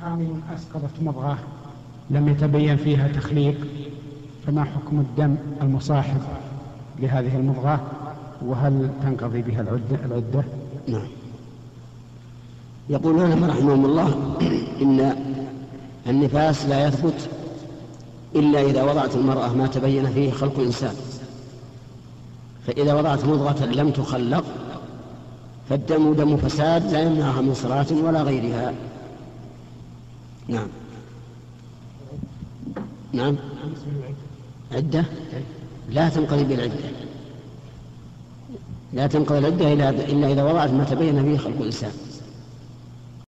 حامل أسقطت مضغة لم يتبين فيها تخليق فما حكم الدم المصاحب لهذه المضغة؟ وهل تنقضي بها العدة, العدة؟ نعم. يقول رحمهم الله إن النفاس لا يثبت إلا إذا وضعت المرأة ما تبين فيه خلق إنسان فإذا وضعت مضغة لم تخلق فالدم دم فساد لا يمنعها من صلاة ولا غيرها. نعم. نعم. عدة؟ لا تنقضي بالعدة لا تنقضي العدة إلا إذا وضعت ما تبين فيه خلق الإنسان.